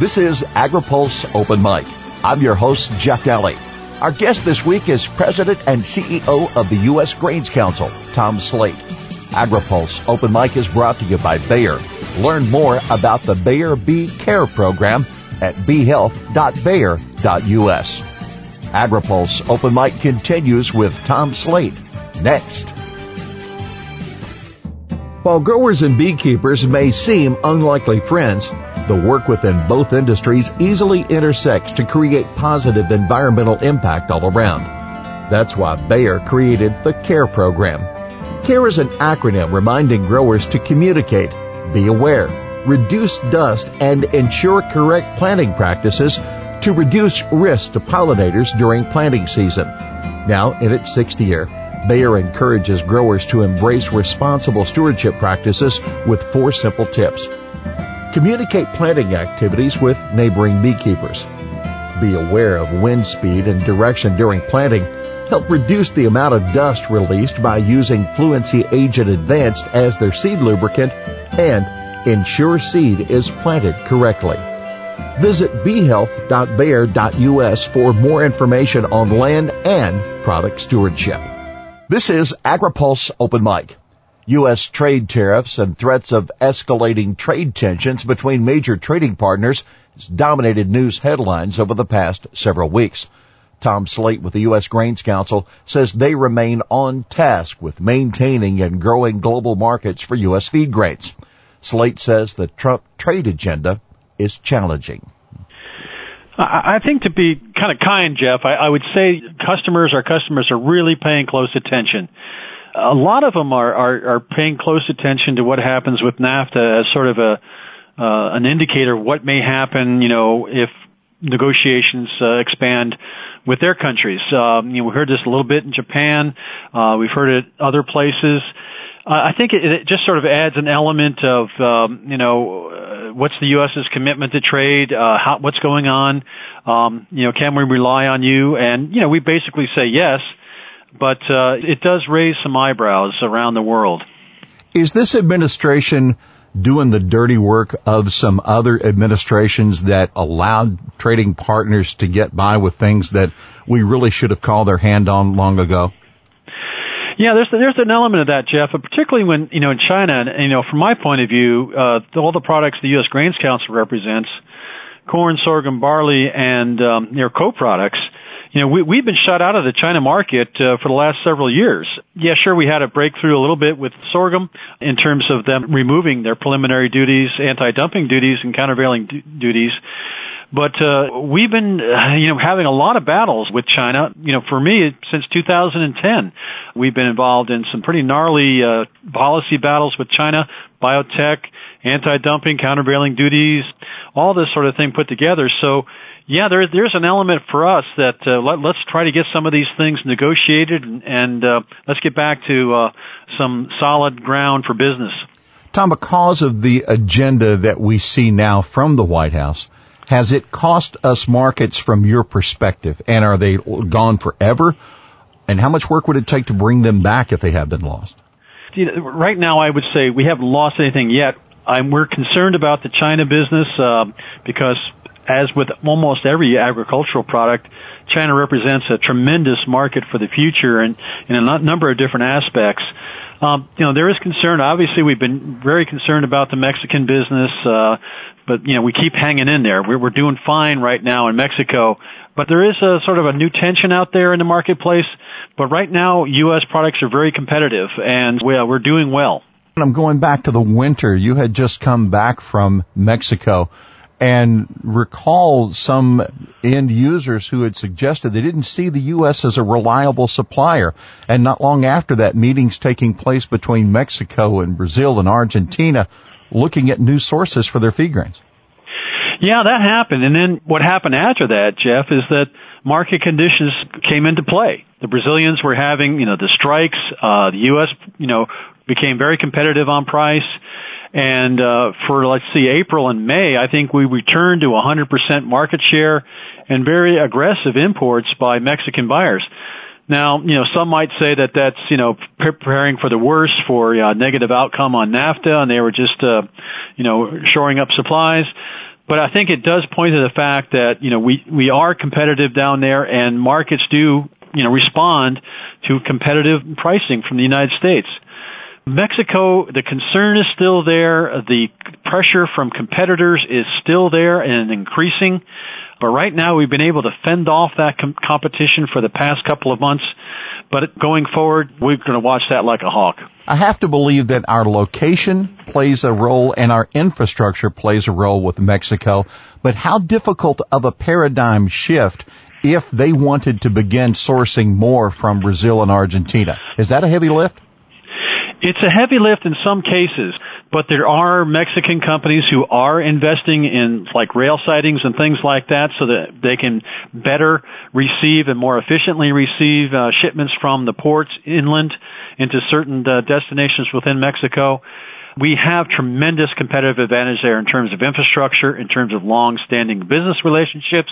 This is AgriPulse Open Mic. I'm your host, Jeff Nalley. Our guest this week is President and CEO of the U.S. Grains Council, Tom Sleight. AgriPulse Open Mic is brought to you by Bayer. Learn more about the Bayer Bee Care Program at beehealth.bayer.us. AgriPulse Open Mic continues with Tom Sleight next. While growers and beekeepers may seem unlikely friends, the work within both industries easily intersects to create positive environmental impact all around. That's why Bayer created the CARE program. CARE is an acronym reminding growers to communicate, be aware, reduce dust, and ensure correct planting practices to reduce risk to pollinators during planting season. Now, in its sixth year, Bayer encourages growers to embrace responsible stewardship practices with four simple tips. Communicate planting activities with neighboring beekeepers. Be aware of wind speed and direction during planting. Help reduce the amount of dust released by using Fluency Agent Advanced as their seed lubricant and ensure seed is planted correctly. Visit beehealth.bayer.us for more information on land and product stewardship. This is AgriPulse Open Mic. U.S. trade tariffs and threats of escalating trade tensions between major trading partners has dominated news headlines over the past several weeks. Tom Sleight with the U.S. Grains Council says they remain on task with maintaining and growing global markets for U.S. feed grains. Sleight says the Trump trade agenda is challenging? I think to be kind of kind, Jeff, I, I would say customers, our customers are really paying close attention. A lot of them are, are, are paying close attention to what happens with NAFTA as sort of a, uh, an indicator of what may happen, you know, if negotiations uh, expand with their countries. Um, you know, we heard this a little bit in Japan. Uh, we've heard it other places. I think it, it just sort of adds an element of, um, you know, uh, what's the U.S.'s commitment to trade? Uh, how, what's going on? Um, you know, can we rely on you? And you know, we basically say yes, but uh, it does raise some eyebrows around the world. Is this administration doing the dirty work of some other administrations that allowed trading partners to get by with things that we really should have called their hand on long ago? Yeah, there's there's an element of that, Jeff, but particularly when you know in China, and you know from my point of view, uh, all the products the U.S. Grains Council represents, corn, sorghum, barley, and um, their co-products. You know, we, we've been shut out of the China market uh, for the last several years. Yeah, sure, we had a breakthrough a little bit with sorghum in terms of them removing their preliminary duties, anti-dumping duties, and countervailing duties. But uh, we've been, uh, you know, having a lot of battles with China. You know, for me, since 2010, we've been involved in some pretty gnarly uh, policy battles with China, biotech, anti-dumping, countervailing duties, all this sort of thing put together. So, yeah, there, there's an element for us that uh, let, let's try to get some of these things negotiated, and, and uh, let's get back to uh, some solid ground for business. Tom, because of the agenda that we see now from the White House, has it cost us markets from your perspective? And are they gone forever? And how much work would it take to bring them back if they have been lost? You know, right now, I would say we haven't lost anything yet. I'm, we're concerned about the China business uh, because, as with almost every agricultural product, China represents a tremendous market for the future in a number of different aspects. Um, you know, there is concern. Obviously, we've been very concerned about the Mexican business, uh, but you know, we keep hanging in there. We're, we're doing fine right now in Mexico, but there is a sort of a new tension out there in the marketplace. But right now, U.S. products are very competitive, and we, uh, we're doing well. I'm going back to the winter. You had just come back from Mexico and recall some end users who had suggested they didn't see the U.S. as a reliable supplier. And not long after that, meetings taking place between Mexico and Brazil and Argentina looking at new sources for their feed grains. Yeah, that happened. And then what happened after that, Jeff, is that market conditions came into play. The Brazilians were having, you know, the strikes. Uh, the U.S., you know, became very competitive on price. And uh, for let's see, April and May, I think we returned to 100% market share and very aggressive imports by Mexican buyers. Now, you know, some might say that that's, you know, preparing for the worst for a uh, negative outcome on NAFTA and they were just, uh, you know, shoring up supplies. But I think it does point to the fact that, you know, we, we are competitive down there and markets do, you know, respond to competitive pricing from the United States. Mexico, the concern is still there. The pressure from competitors is still there and increasing. But right now we've been able to fend off that com- competition for the past couple of months. But going forward, we're going to watch that like a hawk. I have to believe that our location plays a role and our infrastructure plays a role with Mexico. But how difficult of a paradigm shift if they wanted to begin sourcing more from Brazil and Argentina? Is that a heavy lift? It's a heavy lift in some cases, but there are Mexican companies who are investing in like rail sidings and things like that so that they can better receive and more efficiently receive uh, shipments from the ports inland into certain uh, destinations within Mexico. We have tremendous competitive advantage there in terms of infrastructure, in terms of long-standing business relationships,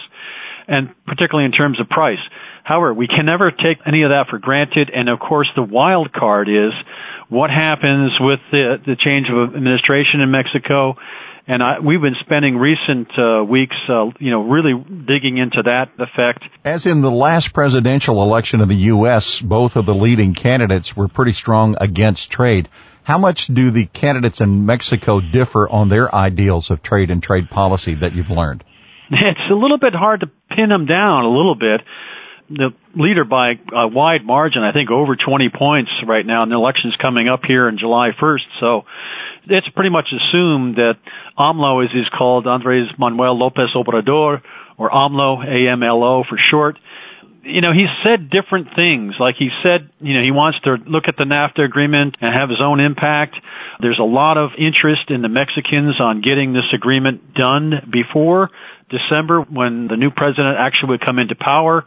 and particularly in terms of price. However, we can never take any of that for granted, and of course the wild card is what happens with the, the change of administration in Mexico. And I, we've been spending recent uh, weeks, uh, you know, really digging into that effect. As in the last presidential election in the U.S., both of the leading candidates were pretty strong against trade. How much do the candidates in Mexico differ on their ideals of trade and trade policy that you've learned? It's a little bit hard to pin them down a little bit the leader by a wide margin, I think over 20 points right now, and the election's coming up here in July 1st. So it's pretty much assumed that AMLO, as he's called, Andres Manuel Lopez Obrador, or AMLO, A-M-L-O for short, you know, he's said different things. Like he said, you know, he wants to look at the NAFTA agreement and have his own impact. There's a lot of interest in the Mexicans on getting this agreement done before December when the new president actually would come into power.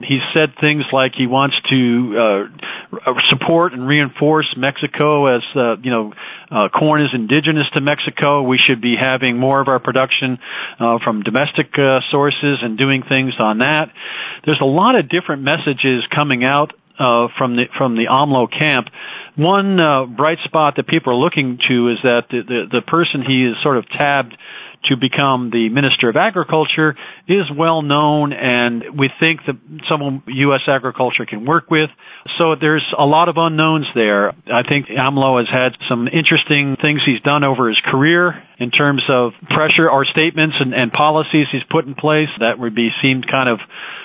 He said things like he wants to uh, support and reinforce Mexico as uh, you know uh, corn is indigenous to Mexico. We should be having more of our production uh, from domestic uh, sources and doing things on that. There's a lot of different messages coming out uh, from the from the AMLO camp. One uh, bright spot that people are looking to is that the, the the person he is sort of tabbed to become the Minister of Agriculture is well known and we think that someone U.S. agriculture can work with. So there's a lot of unknowns there. I think AMLO has had some interesting things he's done over his career in terms of pressure or statements and, and policies he's put in place that would be seemed kind of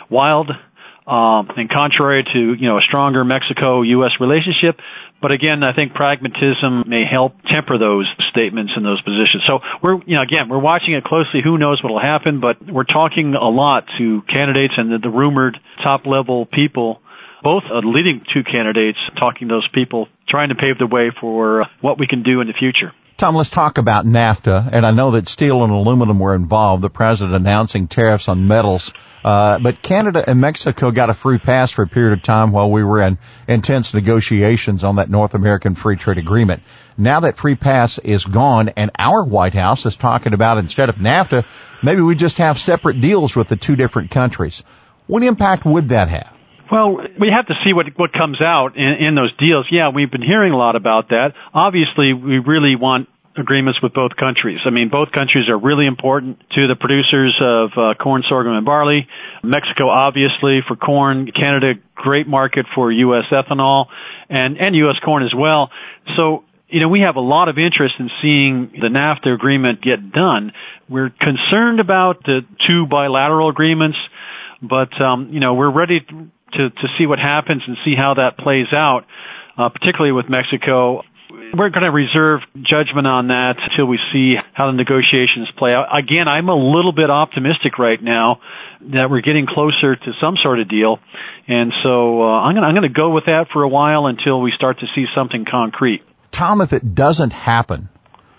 wild um, and contrary to you know a stronger Mexico-U.S. relationship. But again, I think pragmatism may help temper those statements and those positions. So we're you know again we're watching it closely. Who knows what will happen? But we're talking a lot to candidates and the, the rumored top level people both uh, leading two candidates, talking to those people, trying to pave the way for what we can do in the future. Tom, let's talk about NAFTA. And I know that steel and aluminum were involved. The president announcing tariffs on metals. Uh, but Canada and Mexico got a free pass for a period of time while we were in intense negotiations on that North American Free Trade Agreement. Now that free pass is gone and our White House is talking about instead of NAFTA, maybe we just have separate deals with the two different countries. What impact would that have? Well, we have to see what what comes out in, in those deals. Yeah, we've been hearing a lot about that. Obviously, we really want agreements with both countries. I mean, both countries are really important to the producers of uh, corn, sorghum, and barley. Mexico, obviously, for corn. Canada, great market for U.S. ethanol and and U.S. corn as well. So you know, we have a lot of interest in seeing the NAFTA agreement get done. We're concerned about the two bilateral agreements, but um, you know, we're ready to, to see what happens and see how that plays out, uh, particularly with Mexico. We're going to reserve judgment on that until we see how the negotiations play out. Again, I'm a little bit optimistic right now that we're getting closer to some sort of deal, and so uh, I'm going to go with that for a while until we start to see something concrete. Tom, if it doesn't happen,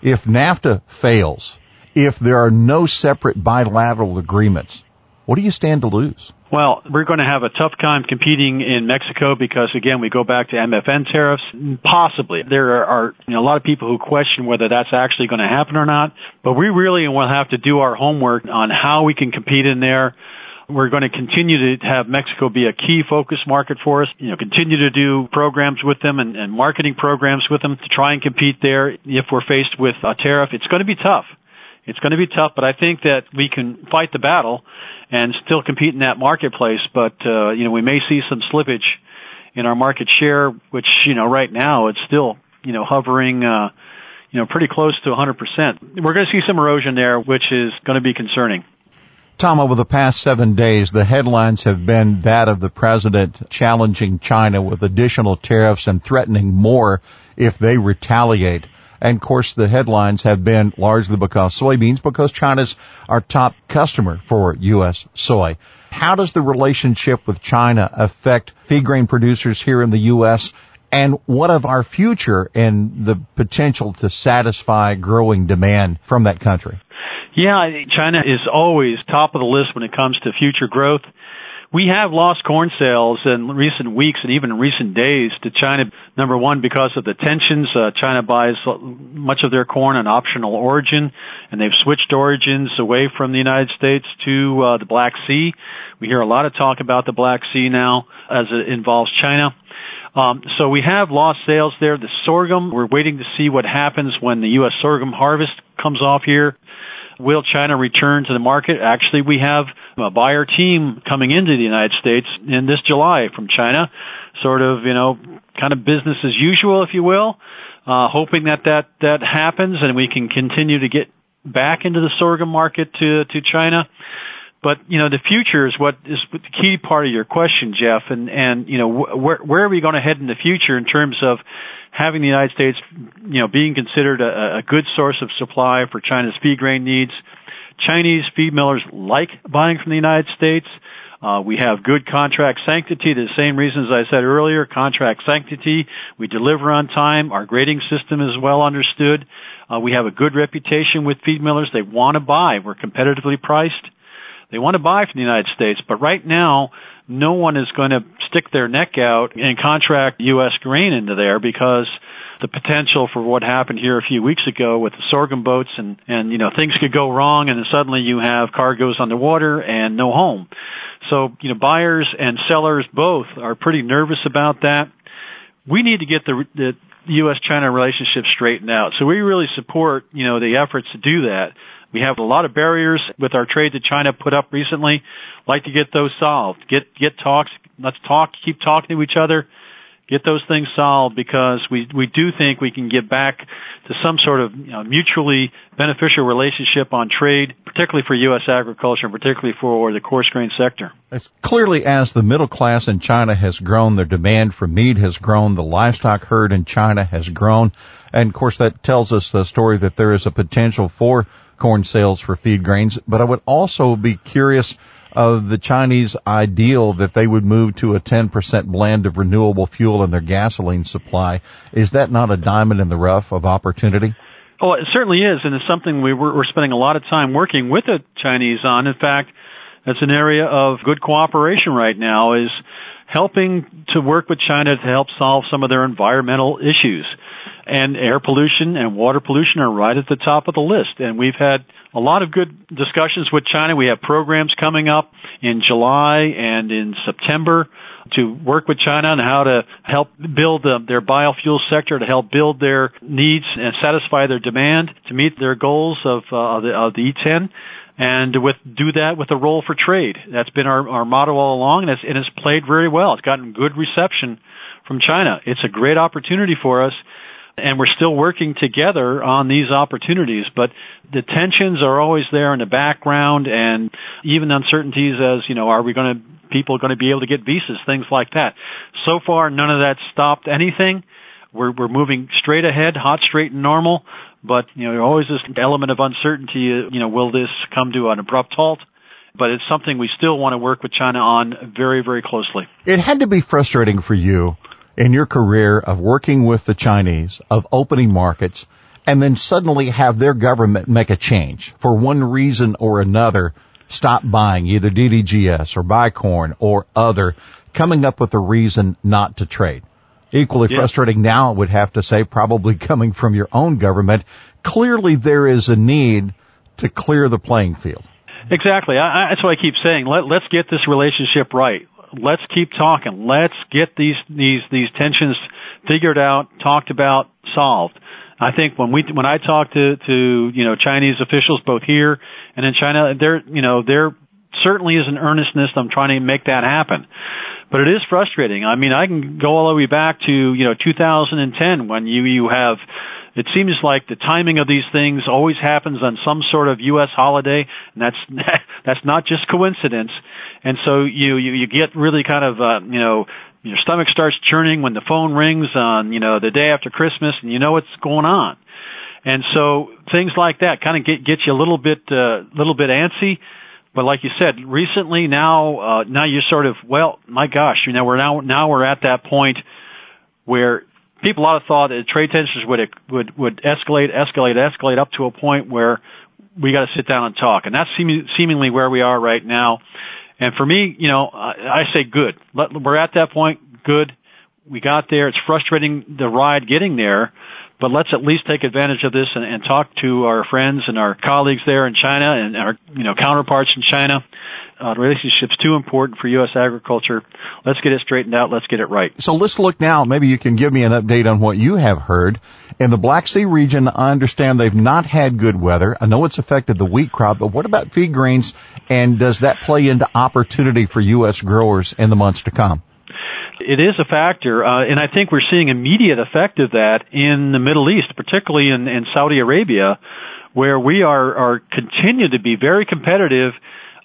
if NAFTA fails, if there are no separate bilateral agreements, what do you stand to lose? Well, we're going to have a tough time competing in Mexico because again, we go back to MFN tariffs. Possibly. There are, you know, a lot of people who question whether that's actually going to happen or not, but we really will have to do our homework on how we can compete in there. We're going to continue to have Mexico be a key focus market for us. You know, continue to do programs with them and, and marketing programs with them to try and compete there. If we're faced with a tariff, it's going to be tough It's going to be tough, but I think that we can fight the battle and still compete in that marketplace. But uh, you know, we may see some slippage in our market share, which you know right now it's still you know hovering. Uh, you know, pretty close to 100%. We're going to see some erosion there, which is going to be concerning. Tom, over the past seven days, the headlines have been that of the president challenging China with additional tariffs and threatening more if they retaliate. And of course, the headlines have been largely because soybeans, because China's our top customer for U.S. soy. How does the relationship with China affect feed grain producers here in the U.S and what of our future and the potential to satisfy growing demand from that country? Yeah, China is always top of the list when it comes to future growth. We have lost corn sales in recent weeks and even recent days to China. Number one, because of the tensions. Uh, China buys much of their corn on optional origin, and they've switched origins away from the United States to uh, the Black Sea. We hear a lot of talk about the Black Sea now as it involves China. Um, so we have lost sales there. The sorghum, we're waiting to see what happens when the U.S. sorghum harvest comes off here. Will China return to the market? Actually, we have a buyer team coming into the United States in this July from China, sort of, you know, kind of business as usual, if you will, uh, hoping that that, that happens and we can continue to get back into the sorghum market to, to China. But you know, the future is what is the key part of your question, Jeff. And and you know, wh- where where are we going to head in the future in terms of having the United States, you know, being considered a, a good source of supply for China's feed grain needs? Chinese feed millers like buying from the United States. Uh, we have good contract sanctity. The same reasons I said earlier, contract sanctity. We deliver on time. Our grading system is well understood. Uh, we have a good reputation with feed millers. They want to buy. We're competitively priced. They want to buy from the United States, but right now, no one is going to stick their neck out and contract U.S. grain into there because the potential for what happened here a few weeks ago with the sorghum boats and, and, you know, things could go wrong and then suddenly you have cargoes underwater and no home. So, you know, buyers and sellers both are pretty nervous about that. We need to get the, the U.S.-China relationship straightened out. So we really support, you know, the efforts to do that. We have a lot of barriers with our trade that China put up recently. Like to get those solved. Get get talks. Let's talk. Keep talking to each other. Get those things solved because we we do think we can get back to some sort of you know, mutually beneficial relationship on trade, particularly for U.S. agriculture, and particularly for the coarse grain sector. As clearly as the middle class in China has grown, their demand for meat has grown, the livestock herd in China has grown, and of course that tells us the story that there is a potential for corn sales for feed grains, but I would also be curious of the Chinese ideal that they would move to a 10% blend of renewable fuel in their gasoline supply. Is that not a diamond in the rough of opportunity? Oh, it certainly is, and it's something we we're, we're spending a lot of time working with the Chinese on. In fact, that's an area of good cooperation right now is helping to work with China to help solve some of their environmental issues and air pollution and water pollution are right at the top of the list. And we've had a lot of good discussions with China. We have programs coming up in July and in September to work with China on how to help build their biofuel sector, to help build their needs and satisfy their demand to meet their goals of, uh, of the E10 and with do that with a role for trade. That's been our, our motto all along, and it's, and it's played very well. It's gotten good reception from China. It's a great opportunity for us, and we're still working together on these opportunities. But the tensions are always there in the background, and even uncertainties as you know, are we going to people going to be able to get visas, things like that. So far, none of that stopped anything. We're we're moving straight ahead, hot, straight, and normal. But you know, there's always this element of uncertainty. Uh, you know, will this come to an abrupt halt? But it's something we still want to work with China on very, very closely. It had to be frustrating for you in your career of working with the Chinese, of opening markets, and then suddenly have their government make a change for one reason or another, stop buying either DDGS or buy or other, coming up with a reason not to trade. Equally yeah. frustrating now, I would have to say, probably coming from your own government. Clearly there is a need to clear the playing field. Exactly. I, I, that's what I keep saying. Let, let's get this relationship right let's keep talking. Let's get these these these tensions figured out, talked about, solved. I think when we when I talk to to you know Chinese officials both here and in China, they're you know there certainly is an earnestness. I'm trying to make that happen, but it is frustrating. I mean, I can go all the way back to you know 2010 when you you have it seems like the timing of these things always happens on some sort of U.S. holiday, and that's that's not just coincidence. And so you you, you get really kind of uh, you know your stomach starts churning when the phone rings on you know the day after Christmas, and you know what's going on. And so things like that kind of get get you a little bit uh, little bit antsy. But like you said, recently now uh, now you're sort of well, my gosh, you know we're now now we're at that point where people lot of thought that trade tensions would would would escalate, escalate, escalate up to a point where we got to sit down and talk, and that's seem, seemingly where we are right now. And for me, you know, I, I say good. Let, we're at that point. Good. We got there. It's frustrating the ride getting there, but let's at least take advantage of this and, and talk to our friends and our colleagues there in China and our you know counterparts in China uh, relationship's too important for U.S. agriculture. Let's get it straightened out. Let's get it right. So let's look now. Maybe you can give me an update on what you have heard. In the Black Sea region, I understand they've not had good weather. I know it's affected the wheat crop, but what about feed grains? And does that play into opportunity for U.S. growers in the months to come? It is a factor, uh, and I think we're seeing immediate effect of that in the Middle East, particularly in, in Saudi Arabia, where we are, are continue to be very competitive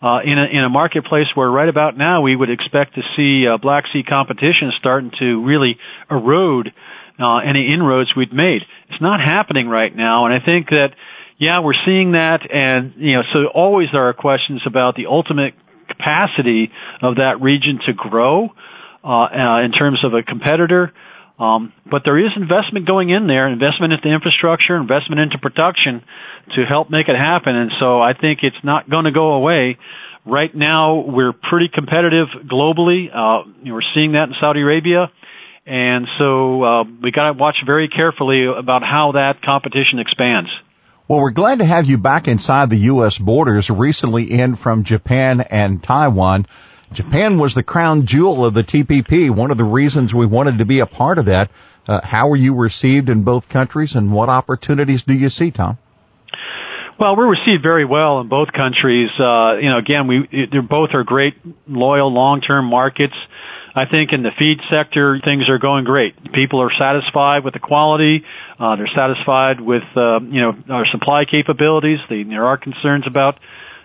uh, in a in a marketplace where right about now we would expect to see uh, Black Sea competition starting to really erode uh, any inroads we'd made. It's not happening right now, and I think that yeah, we're seeing that, and you know, so always there are questions about the ultimate capacity of that region to grow in terms of a competitor. Um, but there is investment going in there, investment into infrastructure, investment into production to help make it happen. And so I think it's not going to go away. Right now, we're pretty competitive globally. Uh, we're seeing that in Saudi Arabia. And so uh, we got to watch very carefully about how that competition expands. Well, we're glad to have you back inside the U.S. borders, recently in from Japan and Taiwan. Japan was the crown jewel of the TPP. One of the reasons we wanted to be a part of that. Uh, how were you received in both countries, and what opportunities do you see, Tom? Well, we're received very well in both countries. Uh, you know, again, we they're both are great, loyal, long-term markets. I think in the feed sector, things are going great. People are satisfied with the quality. Uh, they're satisfied with, uh, you know, our supply capabilities. There are concerns about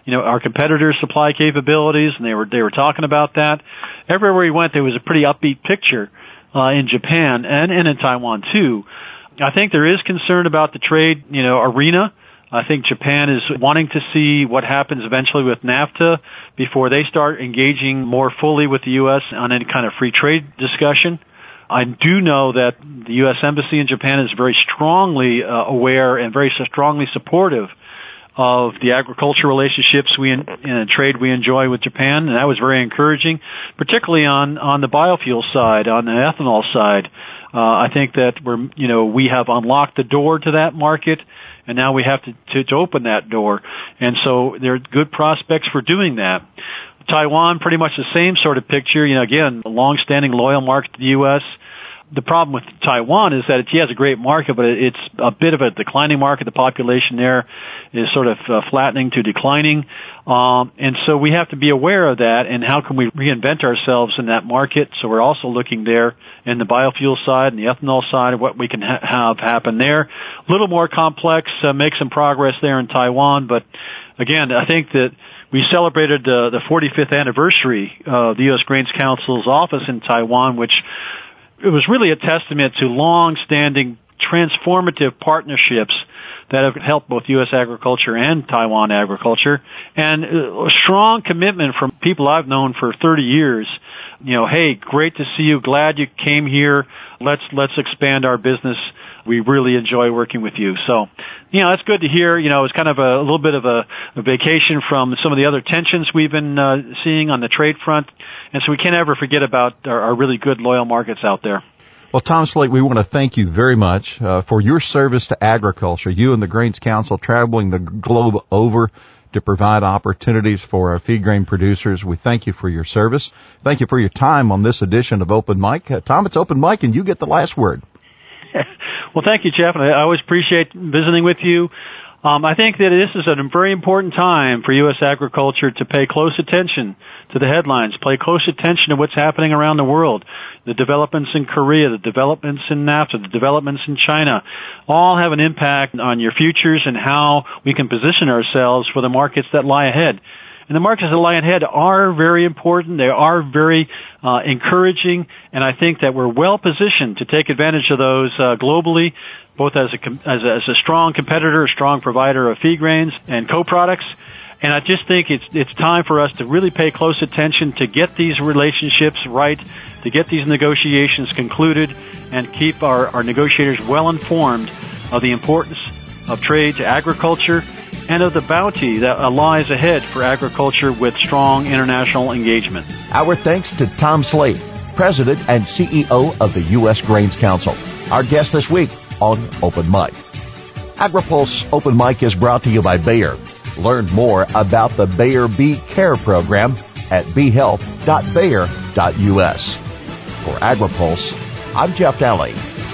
you know, our competitors' supply capabilities, and they were they were talking about that. Everywhere we went, there was a pretty upbeat picture uh, in Japan and and in Taiwan too. I think there is concern about the trade, you know, arena. I think Japan is wanting to see what happens eventually with NAFTA before they start engaging more fully with the U.S. on any kind of free trade discussion. I do know that the U.S. Embassy in Japan is very strongly uh, aware and very strongly supportive of the agriculture relationships we in, in trade we enjoy with Japan, and that was very encouraging, particularly on on the biofuel side, on the ethanol side. Uh, I think that we're you know we have unlocked the door to that market, and now we have to, to to open that door, and so there are good prospects for doing that. Taiwan, pretty much the same sort of picture. You know, again, a long-standing loyal market to the U.S the problem with Taiwan is that it, has a great market, but it's a bit of a declining market. The population there is sort of uh, flattening to declining. Um, and so we have to be aware of that and how can we reinvent ourselves in that market. So we're also looking there in the biofuel side and the ethanol side of what we can ha- have happen there. A little more complex, uh, make some progress there in Taiwan, but again, I think that we celebrated uh, the 45th anniversary of the U.S. Grains Council's office in Taiwan, which it was really a testament to long-standing transformative partnerships that have helped both U.S. agriculture and Taiwan agriculture, and a strong commitment from people I've known for 30 years. You know, hey, great to see you. Glad you came here. Let's let's expand our business. We really enjoy working with you. So, you know, that's good to hear. You know, it's kind of a, a little bit of a, a, vacation from some of the other tensions we've been uh, seeing on the trade front, and so we can't ever forget about our, our really good loyal markets out there. Well, Tom Sleight, we want to thank you very much uh, for your service to agriculture. You and the Grains Council traveling the globe over to provide opportunities for our feed grain producers. We thank you for your service. Thank you for your time on this edition of Open Mic. Uh, Tom, it's Open Mic, and you get the last word. well, thank you, Jeff. I always appreciate visiting with you. Um, I think that this is a very important time for U.S. agriculture to pay close attention to the headlines, pay close attention to what's happening around the world. The developments in Korea, the developments in NAFTA, the developments in China, all have an impact on your futures and how we can position ourselves for the markets that lie ahead. And the markets that lie ahead are very important. They are very uh, encouraging, and I think that we're well positioned to take advantage of those uh, globally, both as a, as a, as a strong competitor, a strong provider of feed grains and co-products. And I just think it's it's time for us to really pay close attention to get these relationships right, to get these negotiations concluded, and keep our, our negotiators well informed of the importance of trade to agriculture and of the bounty that lies ahead for agriculture with strong international engagement. Our thanks to Tom Sleight, President and CEO of the U.S. Grains Council. Our guest this week on Open Mic. AgriPulse Open Mic is brought to you by Bayer. Learn more about the Bayer Bee Care Program at beehealth.bayer.us. For AgriPulse, I'm Jeff Nalley.